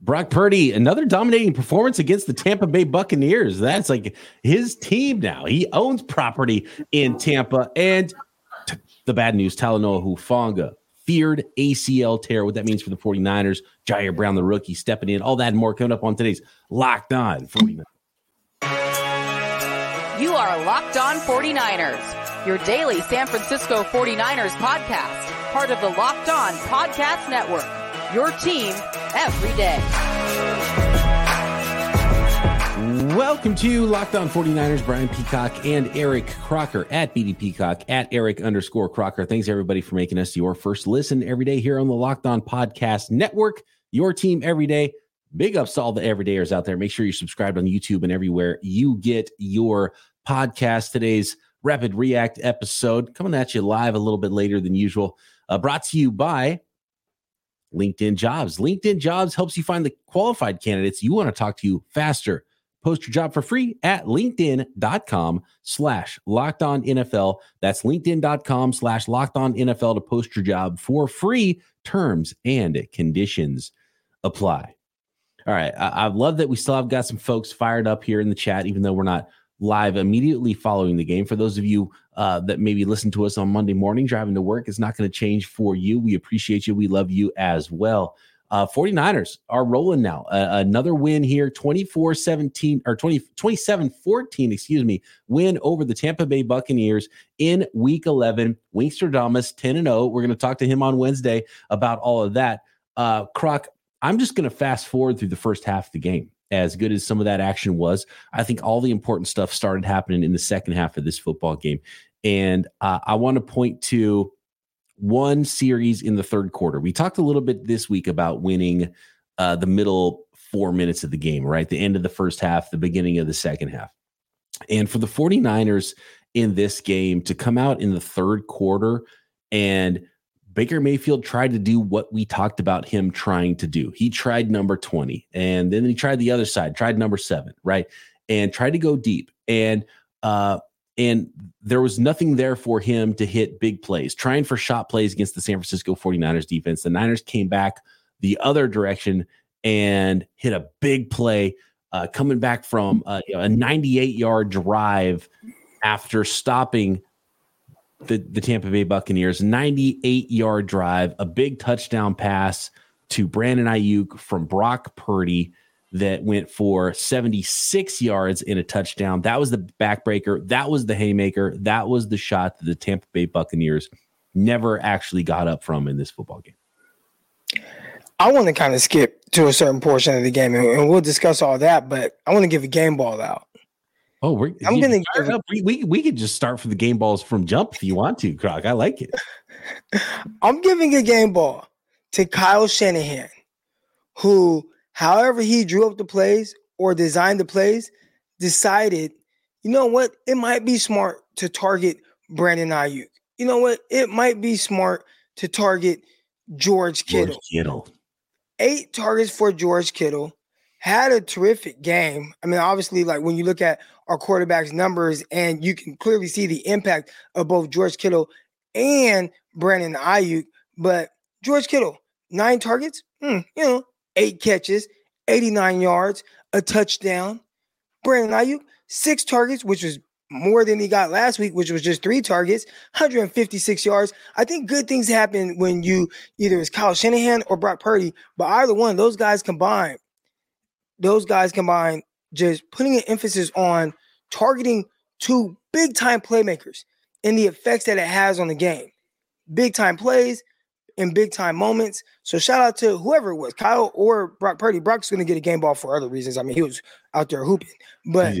Brock Purdy, another dominating performance against the Tampa Bay Buccaneers. That's like his team now. He owns property in Tampa. And t- the bad news Talanoa Hufanga, feared ACL tear, what that means for the 49ers. Ji'Ayir Brown, the rookie, stepping in. All that and more coming up on today's Locked On 49ers. You are Locked On 49ers, your daily San Francisco 49ers podcast, part of the Locked On Podcast Network. Your team every day. Welcome to Locked On 49ers. Brian Peacock and Eric Crocker at BD Peacock at Eric underscore Crocker. Thanks everybody for making us your first listen every day here on the Locked On Podcast Network. Your team every day. Big ups to all the everydayers out there. Make sure you're subscribed on YouTube and everywhere you get your podcast. Today's Rapid React episode coming at you live a little bit later than usual. Uh, brought to you by LinkedIn Jobs. LinkedIn Jobs helps you find the qualified candidates you want to talk to you faster. Post your job for free at linkedin.com slash locked on NFL. That's linkedin.com slash locked on NFL to post your job for free. Terms and conditions apply. All right. I, I love that we still have got some folks fired up here in the chat, even though we're not live immediately following the game. For those of you uh, that maybe listen to us on Monday morning driving to work, it's not going to change for you. We appreciate you. We love you as well. Uh, 49ers are rolling now. Uh, another win here, 24 17 or 20, 27 14, excuse me, win over the Tampa Bay Buccaneers in week 11. Winkster 10 and 0. We're going to talk to him on Wednesday about all of that. Uh, Croc, I'm just going to fast forward through the first half of the game. As good as some of that action was, I think all the important stuff started happening in the second half of this football game. And uh, I want to point to one series in the third quarter. We talked a little bit this week about winning uh, the middle four minutes of the game, right? The end of the first half, the beginning of the second half. And for the 49ers in this game to come out in the third quarter and Baker Mayfield tried to do what we talked about him trying to do. He tried number 20 and then he tried the other side, tried number seven, right? And tried to go deep. And uh, and there was nothing there for him to hit big plays, trying for shot plays against the San Francisco 49ers defense. The Niners came back the other direction and hit a big play, uh, coming back from uh, a 98 yard drive after stopping the, the Tampa Bay Buccaneers. 98 yard drive, a big touchdown pass to Brandon Aiyuk from Brock Purdy that went for 76 yards in a touchdown. That was the backbreaker. That was the haymaker. That was the shot that the Tampa Bay Buccaneers never actually got up from in this football game. I want to kind of skip to a certain portion of the game, and we'll discuss all that. But I want to give a game ball out. Oh, we're, I'm going to. We, we we could just start for the game balls from jump if you want to, Croc. I like it. I'm giving a game ball to Kyle Shanahan, who however he drew up the plays or designed the plays, decided, you know what, it might be smart to target Brandon Aiyuk. You know what, it might be smart to target George Kittle. George Kittle. Eight targets for George Kittle. Had a terrific game. I mean, obviously, like when you look at our quarterback's numbers, and you can clearly see the impact of both George Kittle and Brandon Aiyuk. But George Kittle, nine targets, hmm, you know, eight catches, 89 yards, a touchdown. Brandon Aiyuk, six targets, which was more than he got last week, which was just three targets, 156 yards. I think good things happen when you either it's Kyle Shanahan or Brock Purdy, but either one, those guys combined, those guys combined, just putting an emphasis on targeting two big time playmakers and the effects that it has on the game. Big time plays, in big time moments. So shout out to whoever it was, Kyle or Brock Purdy. Brock's going to get a game ball for other reasons. I mean, he was out there hooping, but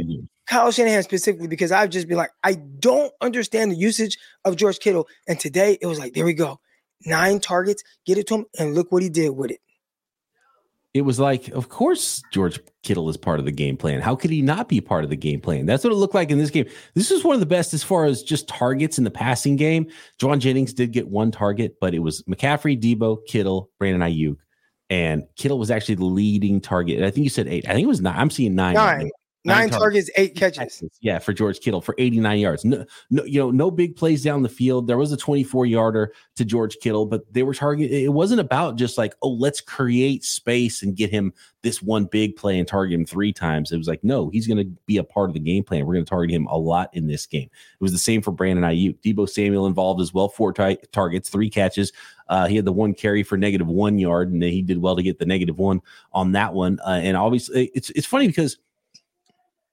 Kyle Shanahan specifically because I've just been like, I don't understand the usage of George Kittle. And today it was like, there we go, nine targets, get it to him, and look what he did with it it was like, of course, George Kittle is part of the game plan. How could he not be part of the game plan? That's what it looked like in this game. This is one of the best as far as just targets in the passing game. Jauan Jennings did get one target, but it was McCaffrey, Deebo, Kittle, Brandon Aiyuk, and Kittle was actually the leading target. I think you said eight. I think it was nine. I'm seeing nine. Nine. Nine, targets, eight catches. Yeah, for George Kittle for 89 yards. No, no, you know, no big plays down the field. There was a 24 yarder to George Kittle, but they were targeting. It wasn't about just like, oh, let's create space and get him this one big play and target him three times. It was like, no, he's going to be a part of the game plan. We're going to target him a lot in this game. It was the same for Brandon Aiyuk. Deebo Samuel involved as well, four t- targets, three catches. Uh, he had the one carry for negative one yard, and he did well to get the negative one on that one. Uh, and obviously, it's it's funny because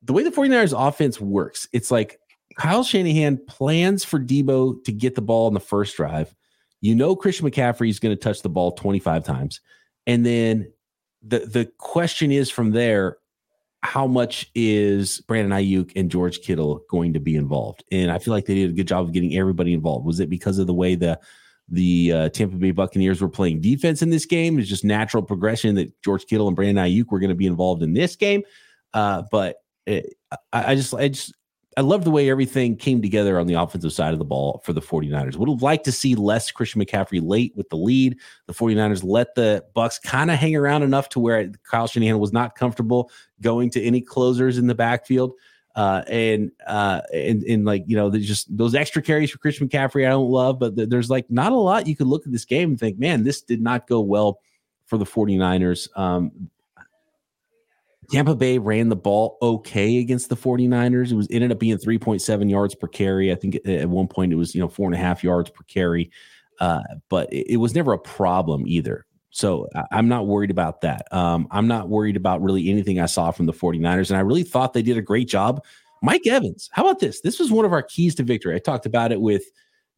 the way the 49ers offense works, it's like Kyle Shanahan plans for Deebo to get the ball in the first drive. You know Christian McCaffrey is going to touch the ball 25 times. And then the the question is from there, how much is Brandon Aiyuk and George Kittle going to be involved? And I feel like they did a good job of getting everybody involved. Was it because of the way the the uh, Tampa Bay Buccaneers were playing defense in this game? It's just natural progression that George Kittle and Brandon Aiyuk were going to be involved in this game. Uh, but it, I, I just, I just, I love the way everything came together on the offensive side of the ball for the 49ers. Would have liked to see less Christian McCaffrey late with the lead. The 49ers let the Bucks kind of hang around enough to where Kyle Shanahan was not comfortable going to any closers in the backfield. Uh, and uh, and and like you know, just those extra carries for Christian McCaffrey I don't love, but there's like not a lot you could look at this game and think, man, this did not go well for the 49ers. Um, Tampa Bay ran the ball okay against the 49ers. It was ended up being 3.7 yards per carry. I think at one point it was, you know, four and a half yards per carry. Uh, but it, it, was never a problem either. So I, am not worried about that. Um, I'm not worried about really anything I saw from the 49ers. And I really thought they did a great job. Mike Evans, how about this? This was one of our keys to victory. I talked about it with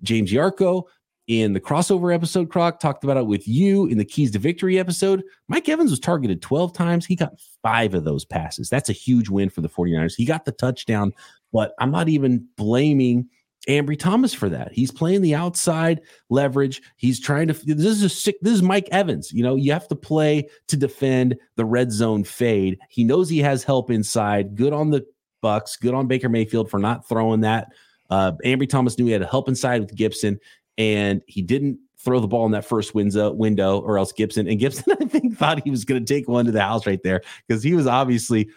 James Yarcho in the crossover episode, Croc talked about it with you in the Keys to Victory episode. Mike Evans was targeted 12 times. He got five of those passes. That's a huge win for the 49ers. He got the touchdown, but I'm not even blaming Ambry Thomas for that. He's playing the outside leverage. He's trying to. This is a sick. This is Mike Evans. You know, you have to play to defend the red zone fade. He knows he has help inside. Good on the Bucks. Good on Baker Mayfield for not throwing that. Uh, Ambry Thomas knew he had help inside with Gipson and he didn't throw the ball in that first window, window or else Gipson and Gipson I think thought he was going to take one to the house right there because he was obviously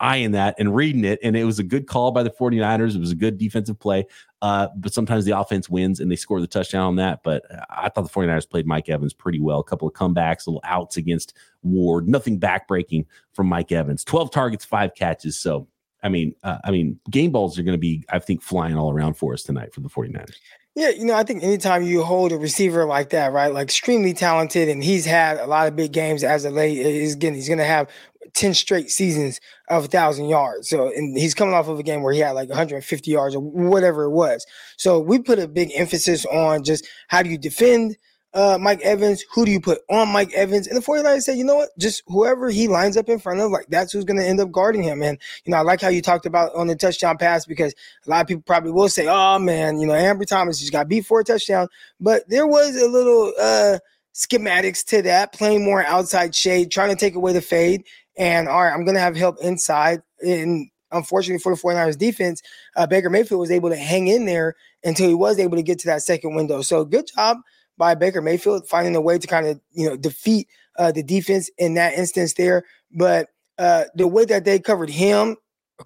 eyeing that and reading it and it was a good call by the 49ers it was a good defensive play uh, but sometimes the offense wins and they score the touchdown on that but I thought the 49ers played Mike Evans pretty well a couple of comebacks little outs against Ward nothing backbreaking from Mike Evans 12 targets 5 catches so I mean uh, I mean game balls are going to be I think flying all around for us tonight for the 49ers yeah, you know, I think anytime you hold a receiver like that, right, like extremely talented, and he's had a lot of big games as a late, is getting he's going to have ten straight seasons of thousand yards. So, and he's coming off of a game where he had like 150 yards or whatever it was. So, we put a big emphasis on just how do you defend uh, Mike Evans? Who do you put on Mike Evans? And the 49ers said, you know what? Just whoever he lines up in front of, like that's who's going to end up guarding him. And, you know, I like how you talked about on the touchdown pass because a lot of people probably will say, oh man, you know, Ambry Thomas just got beat for a touchdown. But there was a little uh, schematics to that, playing more outside shade, trying to take away the fade. And all right, I'm going to have help inside. And unfortunately for the 49ers defense, uh, Baker Mayfield was able to hang in there until he was able to get to that second window. So good job by Baker Mayfield, finding a way to kind of you know defeat uh, the defense in that instance there. But uh, the way that they covered him,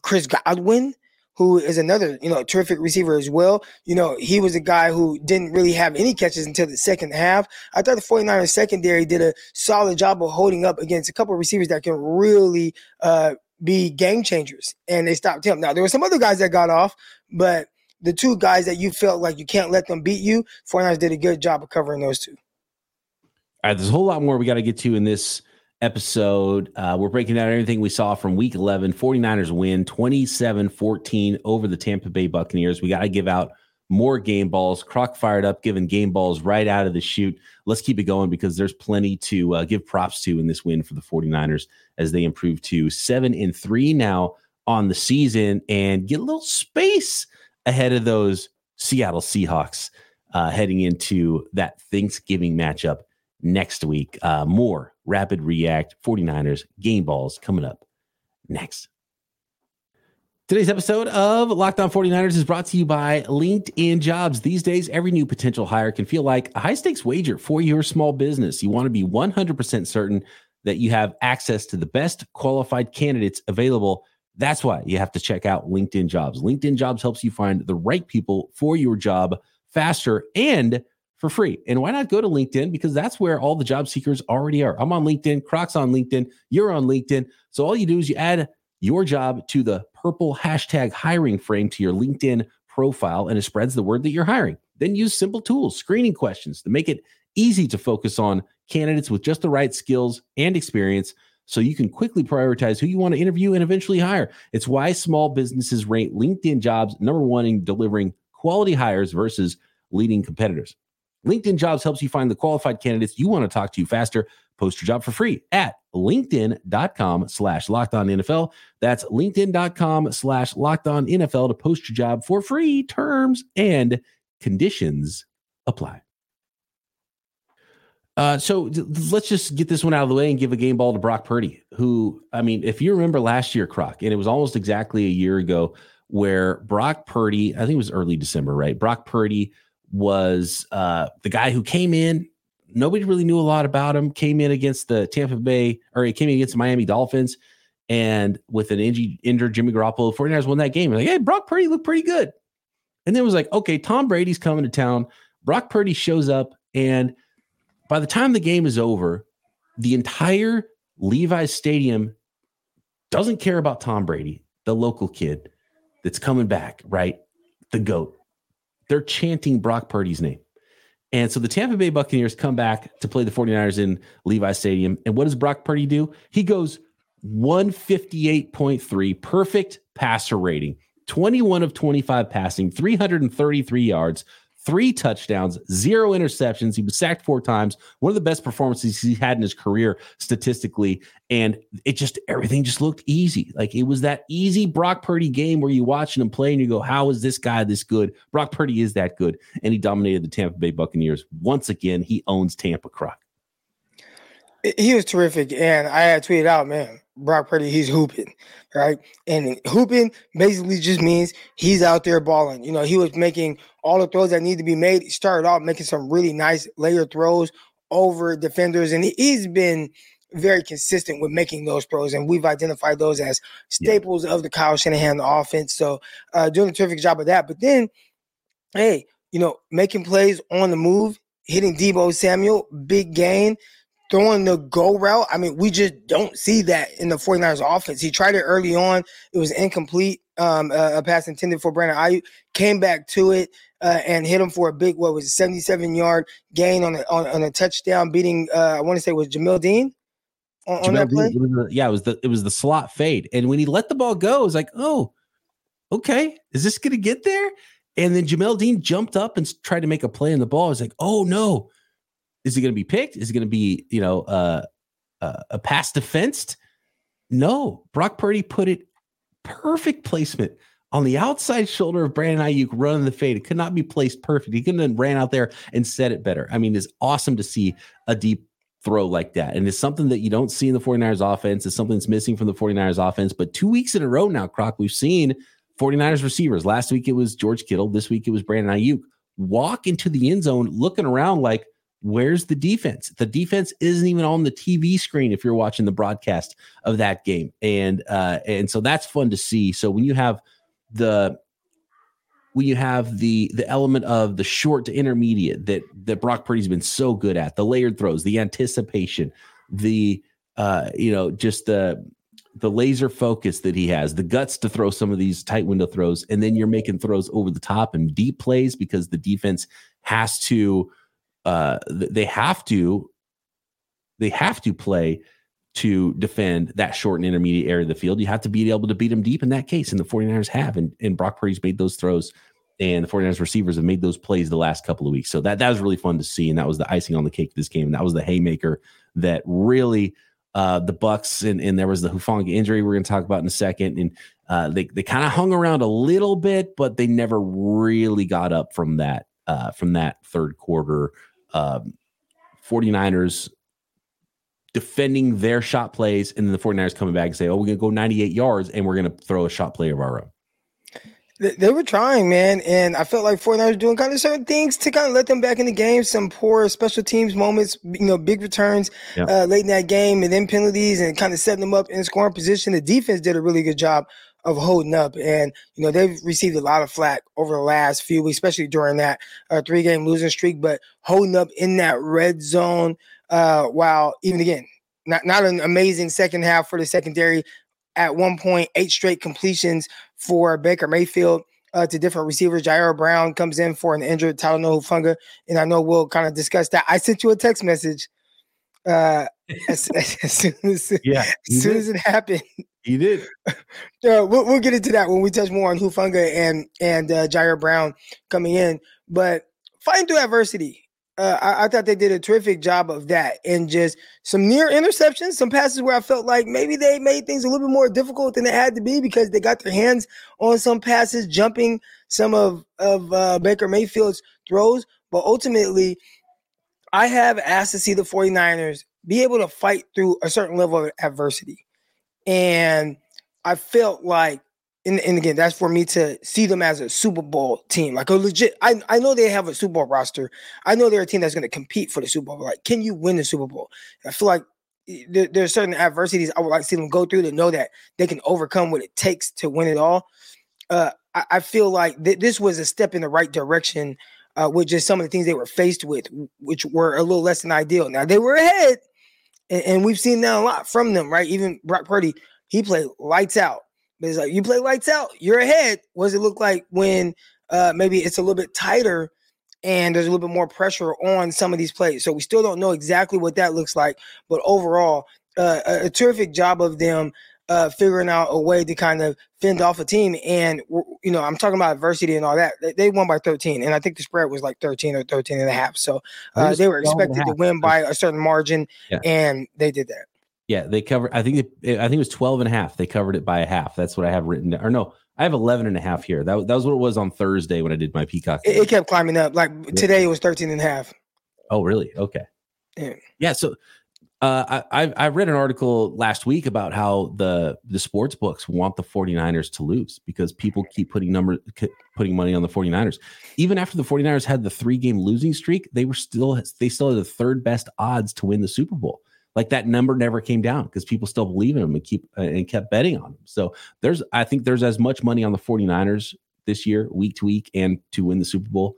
Chris Godwin, who is another you know terrific receiver as well. You know he was a guy who didn't really have any catches until the second half. I thought the 49ers secondary did a solid job of holding up against a couple of receivers that can really uh, be game changers, and they stopped him. Now there were some other guys that got off, but the two guys that you felt like you can't let them beat you, 49ers did a good job of covering those two. All right, there's a whole lot more we got to get to in this episode. Uh, we're breaking down everything we saw from week 11. 49ers win 27 14 over the Tampa Bay Buccaneers. We got to give out more game balls. Croc fired up, giving game balls right out of the chute. Let's keep it going because there's plenty to uh, give props to in this win for the 49ers as they improve to 7 and 3 now on the season and get a little space ahead of those Seattle Seahawks uh, heading into that Thanksgiving matchup next week. Uh, more rapid react 49ers game balls coming up next. Today's episode of Locked On 49ers is brought to you by LinkedIn Jobs. These days, every new potential hire can feel like a high stakes wager for your small business. You want to be 100% certain that you have access to the best qualified candidates available That's why you have to check out LinkedIn Jobs. LinkedIn Jobs helps you find the right people for your job faster and for free. And why not go to LinkedIn? Because that's where all the job seekers already are. I'm on LinkedIn, Croc's on LinkedIn, you're on LinkedIn. So all you do is you add your job to the purple hashtag hiring frame to your LinkedIn profile and it spreads the word that you're hiring. Then use simple tools, screening questions to make it easy to focus on candidates with just the right skills and experience so you can quickly prioritize who you want to interview and eventually hire. It's why small businesses rate LinkedIn jobs number one in delivering quality hires versus leading competitors. LinkedIn jobs helps you find the qualified candidates you want to talk to faster. Post your job for free at linkedin.com slash locked on NFL. That's linkedin.com slash locked on NFL to post your job for free. Terms and conditions apply. Uh, so let's just get this one out of the way and give a game ball to Brock Purdy, who, I mean, if you remember last year, Croc, and it was almost exactly a year ago where Brock Purdy, I think it was early December, right? Brock Purdy was uh, the guy who came in. Nobody really knew a lot about him. Came in against the Tampa Bay, or he came in against the Miami Dolphins, and with an injured, injured Jimmy Garoppolo, 49ers won that game. Like, hey, Brock Purdy looked pretty good. And then it was like, okay, Tom Brady's coming to town. Brock Purdy shows up, and by the time the game is over, the entire Levi's Stadium doesn't care about Tom Brady, the local kid that's coming back, right? The GOAT. They're chanting Brock Purdy's name. And so the Tampa Bay Buccaneers come back to play the 49ers in Levi Stadium. And what does Brock Purdy do? He goes 158.3, perfect passer rating, 21 of 25 passing, 333 yards, three touchdowns, zero interceptions. He was sacked four times. One of the best performances he had in his career statistically. And it just, everything just looked easy. Like it was that easy Brock Purdy game where you watching him play and you go, how is this guy this good? Brock Purdy is that good. And he dominated the Tampa Bay Buccaneers. Once again, he owns Tampa Croc. He was terrific. And I had tweeted out, man, Brock Purdy, he's hooping, right? And hooping basically just means he's out there balling. You know, he was making all the throws that need to be made. He started off making some really nice layer throws over defenders, and he's been very consistent with making those throws, and we've identified those as staples yeah. of the Kyle Shanahan offense. So, uh, doing a terrific job of that. But then, hey, you know, making plays on the move, hitting Deebo Samuel, big gain throwing the go route. I mean, we just don't see that in the 49ers offense. He tried it early on. It was incomplete. Um, uh, a pass intended for Brandon Aiyuk came back to it uh, and hit him for a big, what was it, 77 yard gain on a, on, on a touchdown, beating, uh, I want to say it was Jamel Dean. On, on that play? Dean, yeah, it was the it was the slot fade, and when he let the ball go, it was like, oh, okay, is this going to get there? And then Jamel Dean jumped up and tried to make a play in the ball. I was like, oh no, is it going to be picked? Is it going to be, you know, uh, uh, a pass defensed? No. Brock Purdy put it perfect placement on the outside shoulder of Brandon Aiyuk running the fade. It could not be placed perfect. He couldn't have ran out there and said it better. I mean, it's awesome to see a deep throw like that. And it's something that you don't see in the 49ers offense. It's something that's missing from the 49ers offense. But two weeks in a row now, Croc, we've seen 49ers receivers. Last week it was George Kittle. This week it was Brandon Aiyuk. Walk into the end zone looking around like, where's the defense? The defense isn't even on the TV screen if you're watching the broadcast of that game, and uh, and so that's fun to see. So when you have the when you have the the element of the short to intermediate that that Brock Purdy's been so good at, the layered throws, the anticipation, the uh, you know just the the laser focus that he has, the guts to throw some of these tight window throws, and then you're making throws over the top and deep plays because the defense has to uh, they have to they have to play to defend that short and intermediate area of the field. You have to be able to beat them deep in that case. And the 49ers have. And, and Brock Purdy's made those throws. And the 49ers receivers have made those plays the last couple of weeks. So that, that was really fun to see. And that was the icing on the cake of this game. And that was the haymaker that really uh, the Bucks and, and there was the Hufanga injury we're going to talk about in a second. And uh, they, they kind of hung around a little bit, but they never really got up from that uh, from that third quarter um, 49ers defending their shot plays, and then the 49ers coming back and say, Oh, we're going to go 98 yards and we're going to throw a shot play of our own. They were trying, man, and I felt like 49ers doing kind of certain things to kind of let them back in the game. Some poor special teams moments, you know, big returns uh, late in that game, and then penalties, and kind of setting them up in scoring position. The defense did a really good job of holding up. And, you know, they've received a lot of flack over the last few weeks, especially during that uh, three game losing streak, but holding up in that red zone. Uh, while even again, not, not an amazing second half for the secondary. At one point, eight straight completions for Baker Mayfield. Uh, to different receivers. Ji'Ayir Brown comes in for an injured Talanoa Hufanga, and I know we'll kind of discuss that. I sent you a text message uh, as, as, soon as, yeah, as, soon as it happened. He did. Uh, we'll, we'll get into that when we touch more on Hufanga and and uh, Ji'Ayir Brown coming in. But fighting through adversity, uh, I, I, thought they did a terrific job of that, and just some near interceptions, some passes where I felt like maybe they made things a little bit more difficult than it had to be because they got their hands on some passes, jumping some of of uh, Baker Mayfield's throws. But ultimately, I have asked to see the 49ers be able to fight through a certain level of adversity. And I felt like, and, and, again, that's for me to see them as a Super Bowl team, like a legit. I, I know they have a Super Bowl roster. I know they're a team that's going to compete for the Super Bowl. Like, can you win the Super Bowl? I feel like there, there's certain adversities I would like to see them go through to know that they can overcome what it takes to win it all. Uh, I, I, feel like th- this was a step in the right direction uh, with just some of the things they were faced with, which were a little less than ideal. Now they were ahead, and, and we've seen that a lot from them, right? Even Brock Purdy, he played lights out. But it's like you play lights out, you're ahead. What does it look like when uh, maybe it's a little bit tighter and there's a little bit more pressure on some of these plays? So we still don't know exactly what that looks like, but overall, uh, a, a terrific job of them uh, figuring out a way to kind of fend off a team. And, you know, I'm talking about adversity and all that. They, they, won by 13. And I think the spread was like 13 or 13 and a half. So uh, they were expected to win by a certain margin. Yeah. And they did that. Yeah. They covered, I think, it, I think it was 12 and a half. They covered it by a half. That's what I have written down. Or no, I have 11 and a half here. That, that was what it was on Thursday when I did my Peacock. It, it kept climbing up. Like today it was 13 and a half. Oh, really? Okay. Yeah. yeah so uh, I, I read an article last week about how the the sports books want the 49ers to lose because people keep putting number putting money on the 49ers. Even after the 49ers had the three game losing streak, they were still they still had the third best odds to win the Super Bowl. Like that number never came down because people still believe in them and keep uh, and kept betting on them. So there's I think there's as much money on the 49ers this year, week to week, and to win the Super Bowl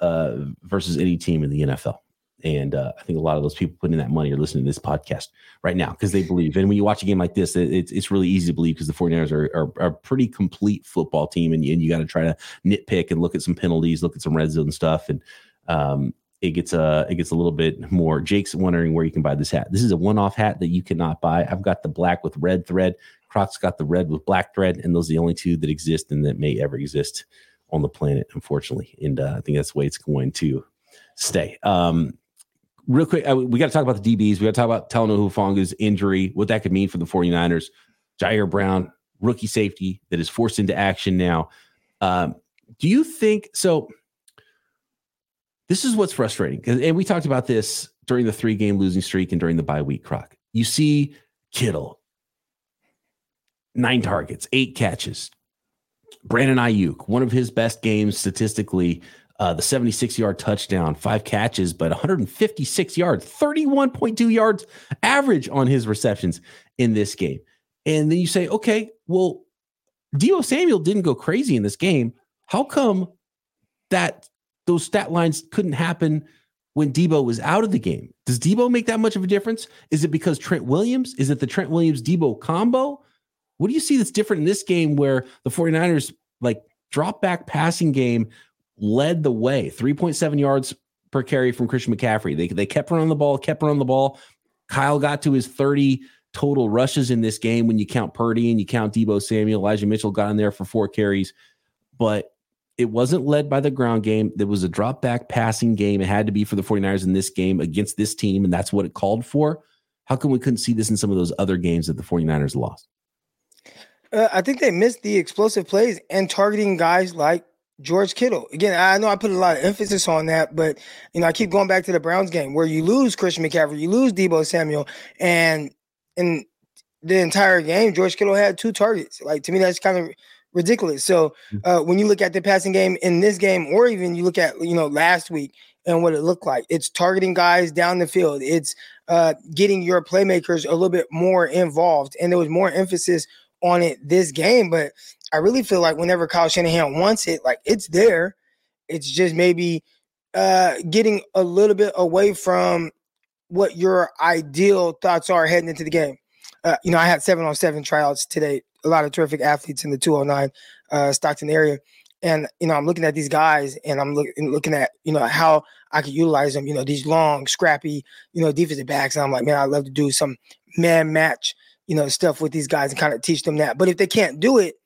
uh, versus any team in the NFL. And uh, I think a lot of those people putting in that money are listening to this podcast right now because they believe. And when you watch a game like this, it, it's, it's really easy to believe because the 49ers are, are, are, a pretty complete football team. And, and you got to try to nitpick and look at some penalties, look at some red zone stuff. And um, it gets a it gets a little bit more. Jake's wondering where you can buy this hat. This is a one off hat that you cannot buy. I've got the black with red thread. Croc's got the red with black thread, and those are the only two that exist and that may ever exist on the planet, unfortunately. And uh, I think that's the way it's going to stay. Um, real quick, uh, we got to talk about the DBs. We got to talk about Talanoa Hufanga's injury, what that could mean for the 49ers. Ji'Ayir Brown, rookie safety that is forced into action now. Um, do you think so? This is what's frustrating. And we talked about this during the three game losing streak and during the bye week croc. You see Kittle, nine targets, eight catches. Brandon Aiyuk, one of his best games statistically, uh, the 76 yard touchdown, five catches, but 156 yards, 31.2 yards average on his receptions in this game. And then you say, okay, well, Deebo Samuel didn't go crazy in this game. How come that those stat lines couldn't happen when Deebo was out of the game? Does Deebo make that much of a difference? Is it because Trent Williams? Is it the Trent Williams Deebo combo? What do you see that's different in this game where the 49ers like drop back passing game led the way 3.7 yards per carry from Christian McCaffrey. They, they kept running the ball, kept running the ball. Kyle got to his 30 total rushes in this game when you count Purdy and you count Deebo Samuel. Elijah Mitchell got in there for four carries, but it wasn't led by the ground game. There was a drop back passing game. It had to be for the 49ers in this game against this team, and that's what it called for. How come we couldn't see this in some of those other games that the 49ers lost? Uh, I think they missed the explosive plays and targeting guys like George Kittle. Again, I know I put a lot of emphasis on that, but you know, I keep going back to the Browns game where you lose Christian McCaffrey, you lose Deebo Samuel, and in the entire game, George Kittle had two targets. Like to me, that's kind of ridiculous. So mm. uh, when you look at the passing game in this game, or even you look at you know last week and what it looked like, it's targeting guys down the field. It's uh, getting your playmakers a little bit more involved, and there was more emphasis on it this game, but I really feel like whenever Kyle Shanahan wants it, like it's there. It's just maybe uh, getting a little bit away from what your ideal thoughts are heading into the game. Uh, you know, I had seven on seven tryouts today. A lot of terrific athletes in the 209 uh, Stockton area. And, you know, I'm looking at these guys and I'm look, looking at, you know, how I could utilize them, you know, these long, scrappy, you know, defensive backs. And I'm like, man, I'd love to do some man match, you know, stuff with these guys and kind of teach them that. But if they can't do it,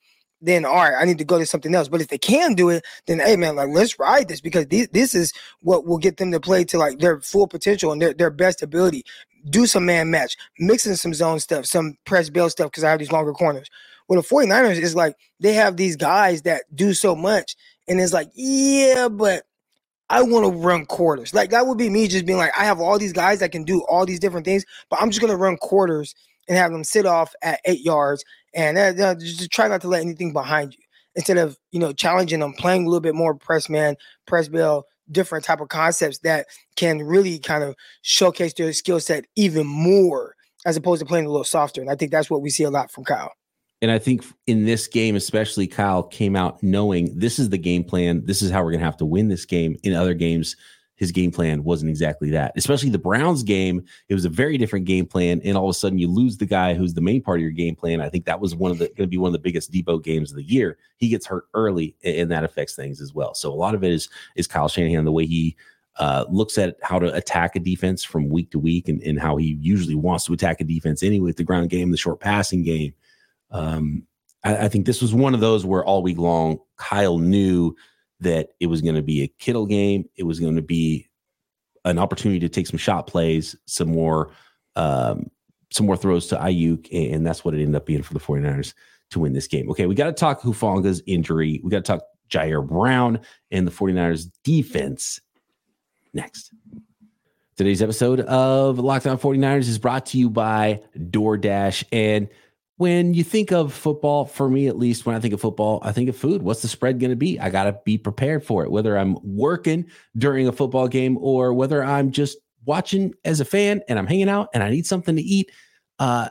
then all right, I need to go to something else. But if they can do it, then hey man, like let's ride this because this, this is what will get them to play to like their full potential and their, their best ability. Do some man match, mixing some zone stuff, some press bail stuff because I have these longer corners. Well, the 49ers is like they have these guys that do so much, and it's like, yeah, but I want to run quarters. Like that would be me just being like, I have all these guys that can do all these different things, but I'm just gonna run quarters and have them sit off at eight yards and uh, just try not to let anything behind you instead of you know challenging them, playing a little bit more press man, press bail, different type of concepts that can really kind of showcase their skill set even more as opposed to playing a little softer. And I think that's what we see a lot from Kyle. And I think in this game, especially, Kyle came out knowing this is the game plan. This is how we're going to have to win this game. In other games, his game plan wasn't exactly that. Especially the Browns game, it was a very different game plan, and all of a sudden you lose the guy who's the main part of your game plan. I think that was one of the going to be one of the biggest Deebo games of the year. He gets hurt early, and that affects things as well. So a lot of it is is Kyle Shanahan the way he uh, looks at how to attack a defense from week to week, and, and how he usually wants to attack a defense anyway with the ground game, the short passing game. Um, I, I think this was one of those where all week long Kyle knew that it was going to be a Kittle game. It was going to be an opportunity to take some shot plays, some more um, some more throws to Aiyuk, and that's what it ended up being for the 49ers to win this game. Okay, we got to talk Hufanga's injury. We got to talk Ji'Ayir Brown and the 49ers defense next. Today's episode of Locked On 49ers is brought to you by DoorDash and when you think of football, for me at least, when I think of football, I think of food. What's the spread going to be? I got to be prepared for it, whether I'm working during a football game or whether I'm just watching as a fan and I'm hanging out and I need something to eat. Uh,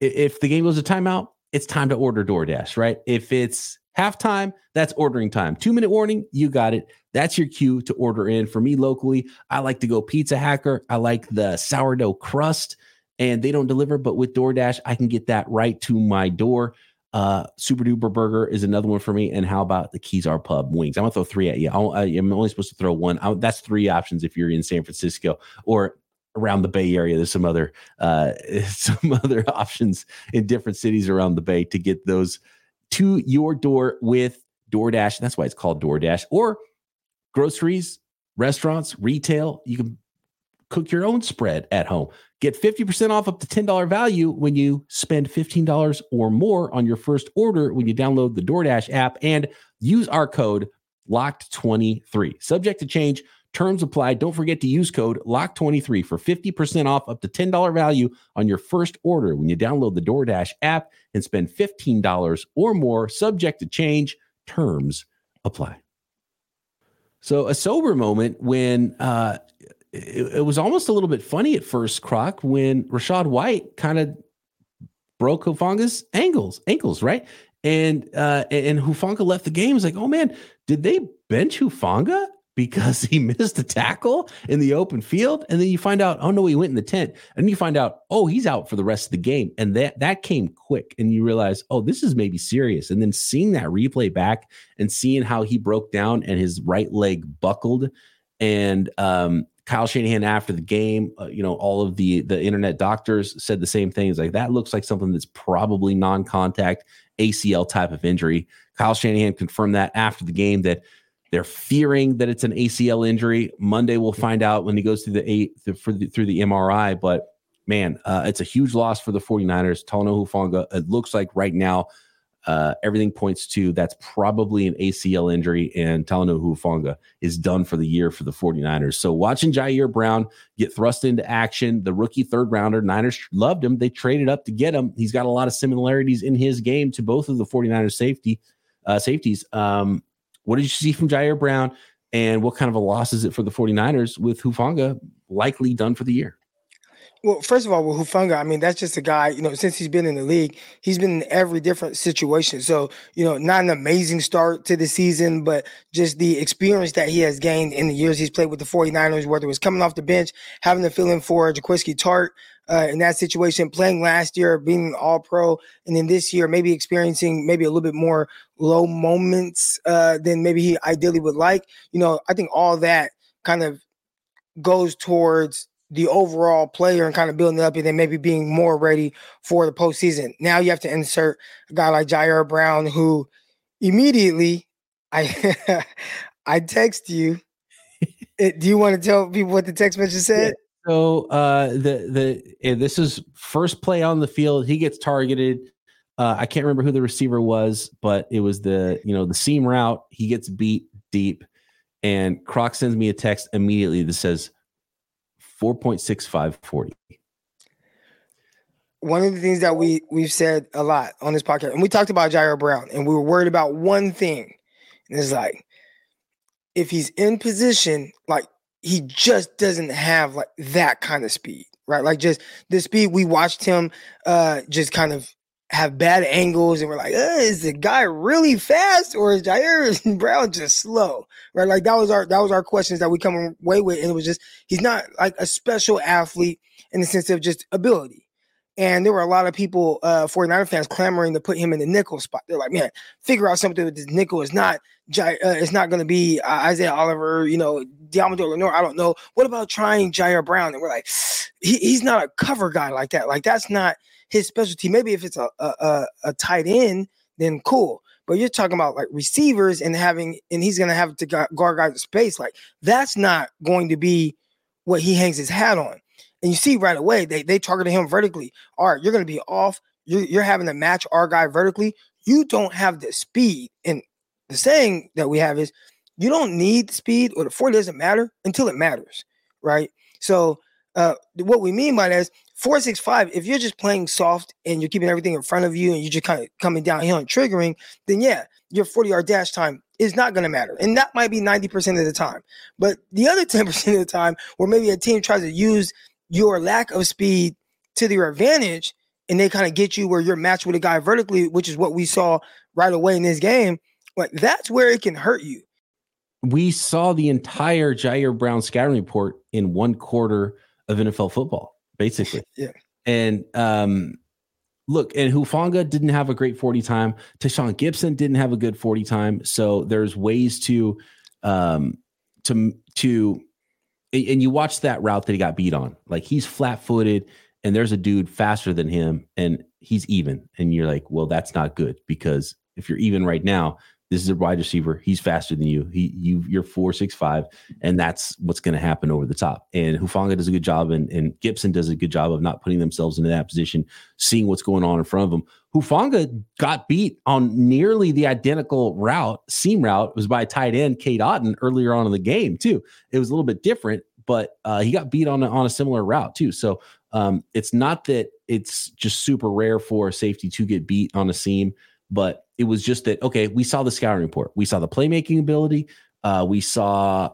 if the game goes to timeout, it's time to order DoorDash, right? If it's halftime, that's ordering time. Two minute warning, you got it. That's your cue to order in. For me locally, I like to go Pizza Hacker. I like the sourdough crust and they don't deliver. But with DoorDash, I can get that right to my door. Uh, Super Duper Burger is another one for me. And how about the Kezar Pub wings? I'm gonna throw three at you. i am only supposed to throw one. I, that's three options if you're in San Francisco or around the Bay Area. There's some other uh, some other options in different cities around the Bay to get those to your door with DoorDash. That's why it's called DoorDash. Or groceries, restaurants, retail. You can cook your own spread at home. Get 50% off up to $10 value when you spend $15 or more on your first order when you download the DoorDash app and use our code LOCKED23. Subject to change, terms apply. Don't forget to use code LOCK23 for 50% off up to $10 value on your first order when you download the DoorDash app and spend $15 or more. Subject to change, terms apply. So, a sober moment when uh, it, it, was almost a little bit funny at first, Croc, when Rachaad White kind of broke Hufanga's ankles, ankles, right? And uh, and Hufanga left the game. It's like, oh man, did they bench Hufanga because he missed a tackle in the open field? And then you find out, oh no, he went in the tent. And you find out, oh, he's out for the rest of the game. And that that came quick. And you realize, oh, this is maybe serious. And then seeing that replay back and seeing how he broke down and his right leg buckled and um, Kyle Shanahan after the game, uh, you know, all of the the internet doctors said the same thing. It's like that looks like something that's probably non-contact ACL type of injury. Kyle Shanahan confirmed that after the game that they're fearing that it's an ACL injury. Monday we'll find out when he goes through the eight through the, through the MRI. But man, uh, it's a huge loss for the 49ers. Talanoa Hufanga, it looks like right now uh, everything points to that's probably an ACL injury, and Talanoa Hufanga is done for the year for the 49ers. So watching Ji'Ayir Brown get thrust into action, the rookie third rounder, Niners loved him. They traded up to get him. He's got a lot of similarities in his game to both of the 49ers safety uh, safeties. Um, what did you see from Ji'Ayir Brown? And what kind of a loss is it for the 49ers with Hufanga likely done for the year? Well, first of all, with Hufanga, I mean, that's just a guy, you know, since he's been in the league, he's been in every different situation. So, you know, not an amazing start to the season, but just the experience that he has gained in the years he's played with the 49ers, whether it was coming off the bench, having to fill in for Jaquiski Tartt uh, in that situation, playing last year, being all pro, and then this year, maybe experiencing maybe a little bit more low moments uh, than maybe he ideally would like. You know, I think all that kind of goes towards the overall player and kind of building up and then maybe being more ready for the postseason. Now you have to insert a guy like Ji'Ayir Brown who immediately I I text you. Eh, do you want to tell people what the text message said? So uh the the this is first play on the field. He gets targeted. Uh, I can't remember who the receiver was, but it was the you know the seam route. He gets beat deep, and Croc sends me a text immediately that says 4.6540. One of the things that we we've said a lot on this podcast, and we talked about Ji'Ayir Brown, and we were worried about one thing. And it's like if he's in position, like he just doesn't have like that kind of speed, right? Like just the speed we watched him uh just kind of have bad angles and we're like, is the guy really fast or is Ji'Ayir Brown just slow? Right. Like that was our that was our questions that we come away with. And it was just he's not like a special athlete in the sense of just ability. And there were a lot of people, uh, 49er fans clamoring to put him in the nickel spot. They're like, man, figure out something with this nickel. It's not, uh, it's not going to be uh, Isaiah Oliver, you know, Deommodore Lenoir. I don't know. What about trying Ji'Ayir Brown? And we're like, he, he's not a cover guy like that. Like that's not his specialty. Maybe if it's a a, a, tight end, then cool. But you're talking about like receivers and having, and he's going to have to guard guys in space. Like that's not going to be what he hangs his hat on. And you see right away they they targeted him vertically. All right, you're going to be off. You're, you're having to match our guy vertically. You don't have the speed. And the saying that we have is, you don't need speed, or the 40 doesn't matter until it matters, right? So uh, what we mean by that is 465, if you're just playing soft and you're keeping everything in front of you and you're just kind of coming downhill and triggering, then yeah, your 40 yard dash time is not going to matter. And that might be 90% of the time. But the other 10% of the time, where maybe a team tries to use your lack of speed to their advantage and they kind of get you where you're matched with a guy vertically, which is what we saw right away in this game, like that's where it can hurt you. We saw the entire Ji'Ayir Brown scouting report in one quarter of NFL football basically. yeah. And um, look, and Hufanga didn't have a great 40 time. Tashaun Gipson didn't have a good 40 time. So there's ways to um to to and you watch that route that he got beat on. Like he's flat footed and there's a dude faster than him and he's even. And you're like, well, that's not good because if you're even right now, this is a wide receiver. He's faster than you. He you you're four six five, and that's what's going to happen over the top. And Hufanga does a good job, and, and Gipson does a good job of not putting themselves into that position, seeing what's going on in front of them. Hufanga got beat on nearly the identical route, seam route, was by tight end Cade Otton earlier on in the game too. It was a little bit different, but uh, he got beat on a, on a similar route too. So um, it's not that it's just super rare for a safety to get beat on a seam. But it was just that, okay, we saw the scouting report. We saw the playmaking ability. Uh, we saw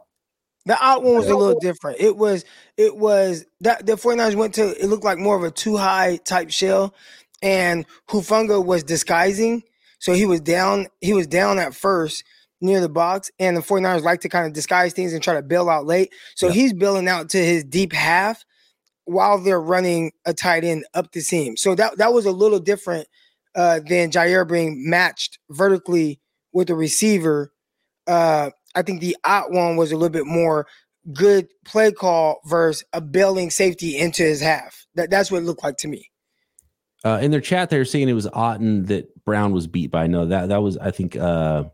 the out one was a little different. It was, it was that the 49ers went to, it looked like more of a two high type shell. And Hufanga was disguising. So he was down, he was down at first near the box. And the 49ers like to kind of disguise things and try to bail out late. So he's bailing out to his deep half while they're running a tight end up the seam. So that, that was a little different uh, than Ji'Ayir being matched vertically with the receiver. Uh, I think the out one was a little bit more good play call versus a bailing safety into his half. That that's what it looked like to me. Uh, in their chat, they were saying it was Otton that Brown was beat by. No, that that was I think uh,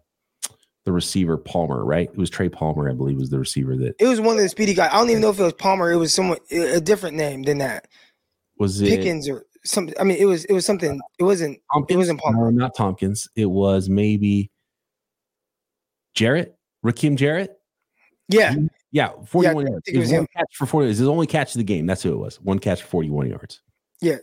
the receiver Palmer, right? It was Trey Palmer, I believe, was the receiver that. It was one of the speedy guys. I don't even know if it was Palmer. It was someone a different name than that. Was it Pickens or some. I mean, it was it was something. It wasn't. Tompkins? It wasn't Palmer. No, not Tompkins. It was maybe Jarrett, Rakim Jarrett. Yeah. Yeah, 41 yeah, yards. It was, it was one catch for 40. It was his only catch of the game. That's who it was. One catch for 41 yards. Yeah.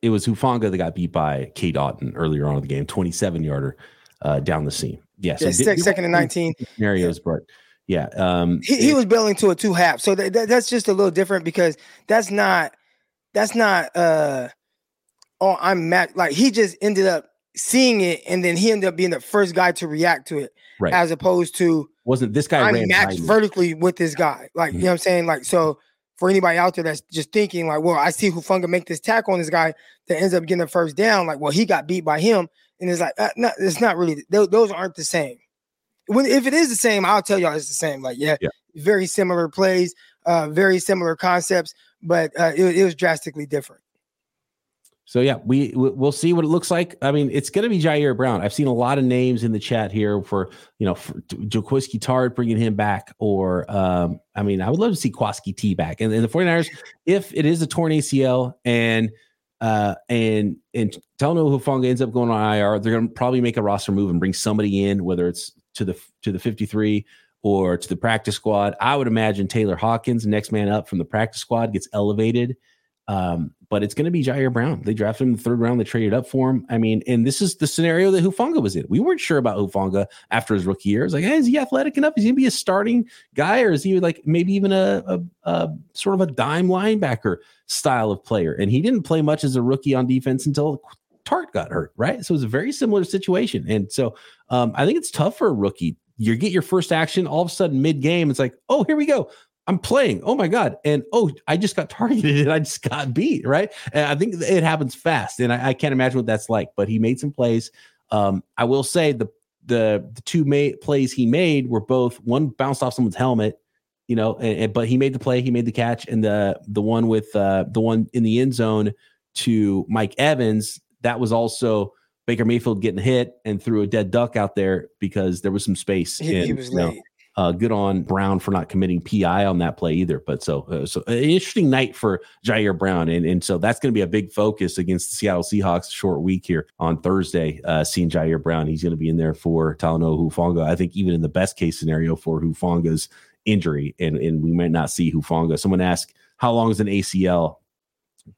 It was Hufanga that got beat by Cade Otton earlier on in the game, 27 yarder uh, down the seam. Yeah, so yeah, second and 19 scenarios, yeah. but Yeah. Um, he, he was building to a two half. So that, that, that's just a little different because that's not that's not uh oh I'm mad like he just ended up seeing it and then he ended up being the first guy to react to it. Right. As opposed to wasn't this guy I'm matched vertically with this guy. Like mm-hmm. you know what I'm saying? Like so for anybody out there that's just thinking like, well, I see Hufanga make this tackle on this guy that ends up getting the first down. Like, well, he got beat by him, and it's like, uh, no, it's not really. Those, those aren't the same when if it is the same, I'll tell y'all it's the same. Like, yeah, yeah. very similar plays, uh, very similar concepts, but uh, it, it was drastically different. So yeah, we we'll see what it looks like. I mean, it's going to be Ji'Ayir Brown. I've seen a lot of names in the chat here for you know Jaquiski Tartt bringing him back, or um, I mean, I would love to see Kwaski T back. And, and the 49ers, if it is a torn ACL and uh, and and Talanoa Hufanga ends up going on IR, they're going to probably make a roster move and bring somebody in, whether it's to the to the 53 or to the practice squad. I would imagine Taylor Hawkins, next man up from the practice squad, gets elevated. Um, but it's going to be Ji'Ayir Brown. They drafted him in the third round. They traded up for him. I mean, and this is the scenario that Hufanga was in. We weren't sure about Hufanga after his rookie year. It's like, hey, is he athletic enough? Is he going to be a starting guy, or is he like maybe even a, a, a, sort of a dime linebacker style of player? And he didn't play much as a rookie on defense until Tartt got hurt, right? So it was a very similar situation. And so um, I think it's tough for a rookie. You get your first action, all of a sudden mid game, it's like, oh, here we go. I'm playing. Oh my God. And oh, I just got targeted and I just got beat, right? And I think it happens fast. And I, I can't imagine what that's like. But he made some plays. Um, I will say the the the two ma- plays he made were both one bounced off someone's helmet, you know, and, and, but he made the play, he made the catch, and the the one with uh the one in the end zone to Mike Evans that was also Baker Mayfield getting hit and threw a dead duck out there because there was some space. He, he was late. Know, uh, good on Brown for not committing PI on that play either. But so, uh, so an interesting night for Ji'Ayir Brown, and and so that's going to be a big focus against the Seattle Seahawks. Short week here on Thursday. Uh, seeing Ji'Ayir Brown, he's going to be in there for Talanoa Hufanga. I think even in the best case scenario for Hufanga's injury, and and we might not see Hufanga. Someone asked, how long is an ACL?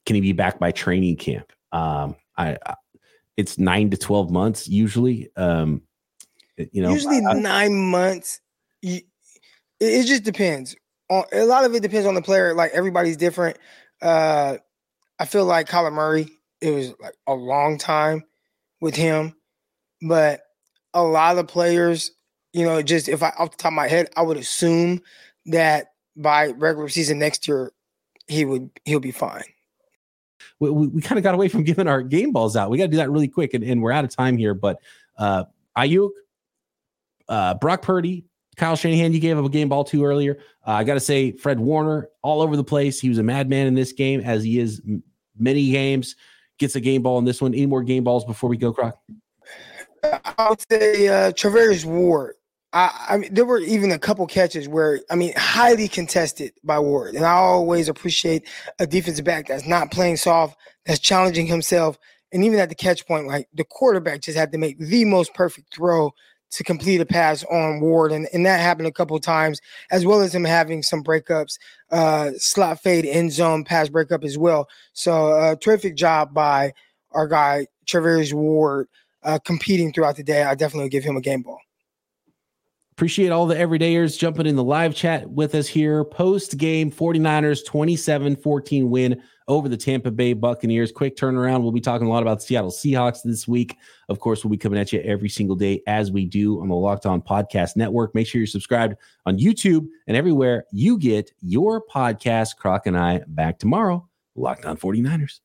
Can he be back by training camp? Um, I, I it's nine to 12 months usually. Um, you know, usually I, nine months. it, it just depends. On, a lot of it depends on the player. Like everybody's different. Uh, I feel like Kyler Murray, it was like a long time with him, but a lot of players, you know, just if I off the top of my head, I would assume that by regular season next year, he would he'll be fine we, we, we kind of got away from giving our game balls out. We got to do that really quick, and, and we're out of time here. But uh, Aiyuk, uh, Brock Purdy, Kyle Shanahan, you gave up a game ball to earlier. Uh, I got to say, Fred Warner, all over the place. He was a madman in this game, as he is many games. Gets a game ball in this one. Any more game balls before we go, Croc? I would say uh, Charvarius Ward. I, I mean, there were even a couple catches where, I mean, highly contested by Ward. And I always appreciate a defensive back that's not playing soft, that's challenging himself. And even at the catch point, like the quarterback just had to make the most perfect throw to complete a pass on Ward. And, and that happened a couple times, as well as him having some breakups, uh, slot fade, end zone pass breakup as well. So, uh, terrific job by our guy, Charvarius Ward, uh, competing throughout the day. I definitely give him a game ball. Appreciate all the everydayers jumping in the live chat with us here. Post game 49ers 27 14 win over the Tampa Bay Buccaneers. Quick turnaround. We'll be talking a lot about Seattle Seahawks this week. Of course, we'll be coming at you every single day as we do on the Locked On Podcast Network. Make sure you're subscribed on YouTube and everywhere you get your podcast. Croc and I back tomorrow. Locked On 49ers.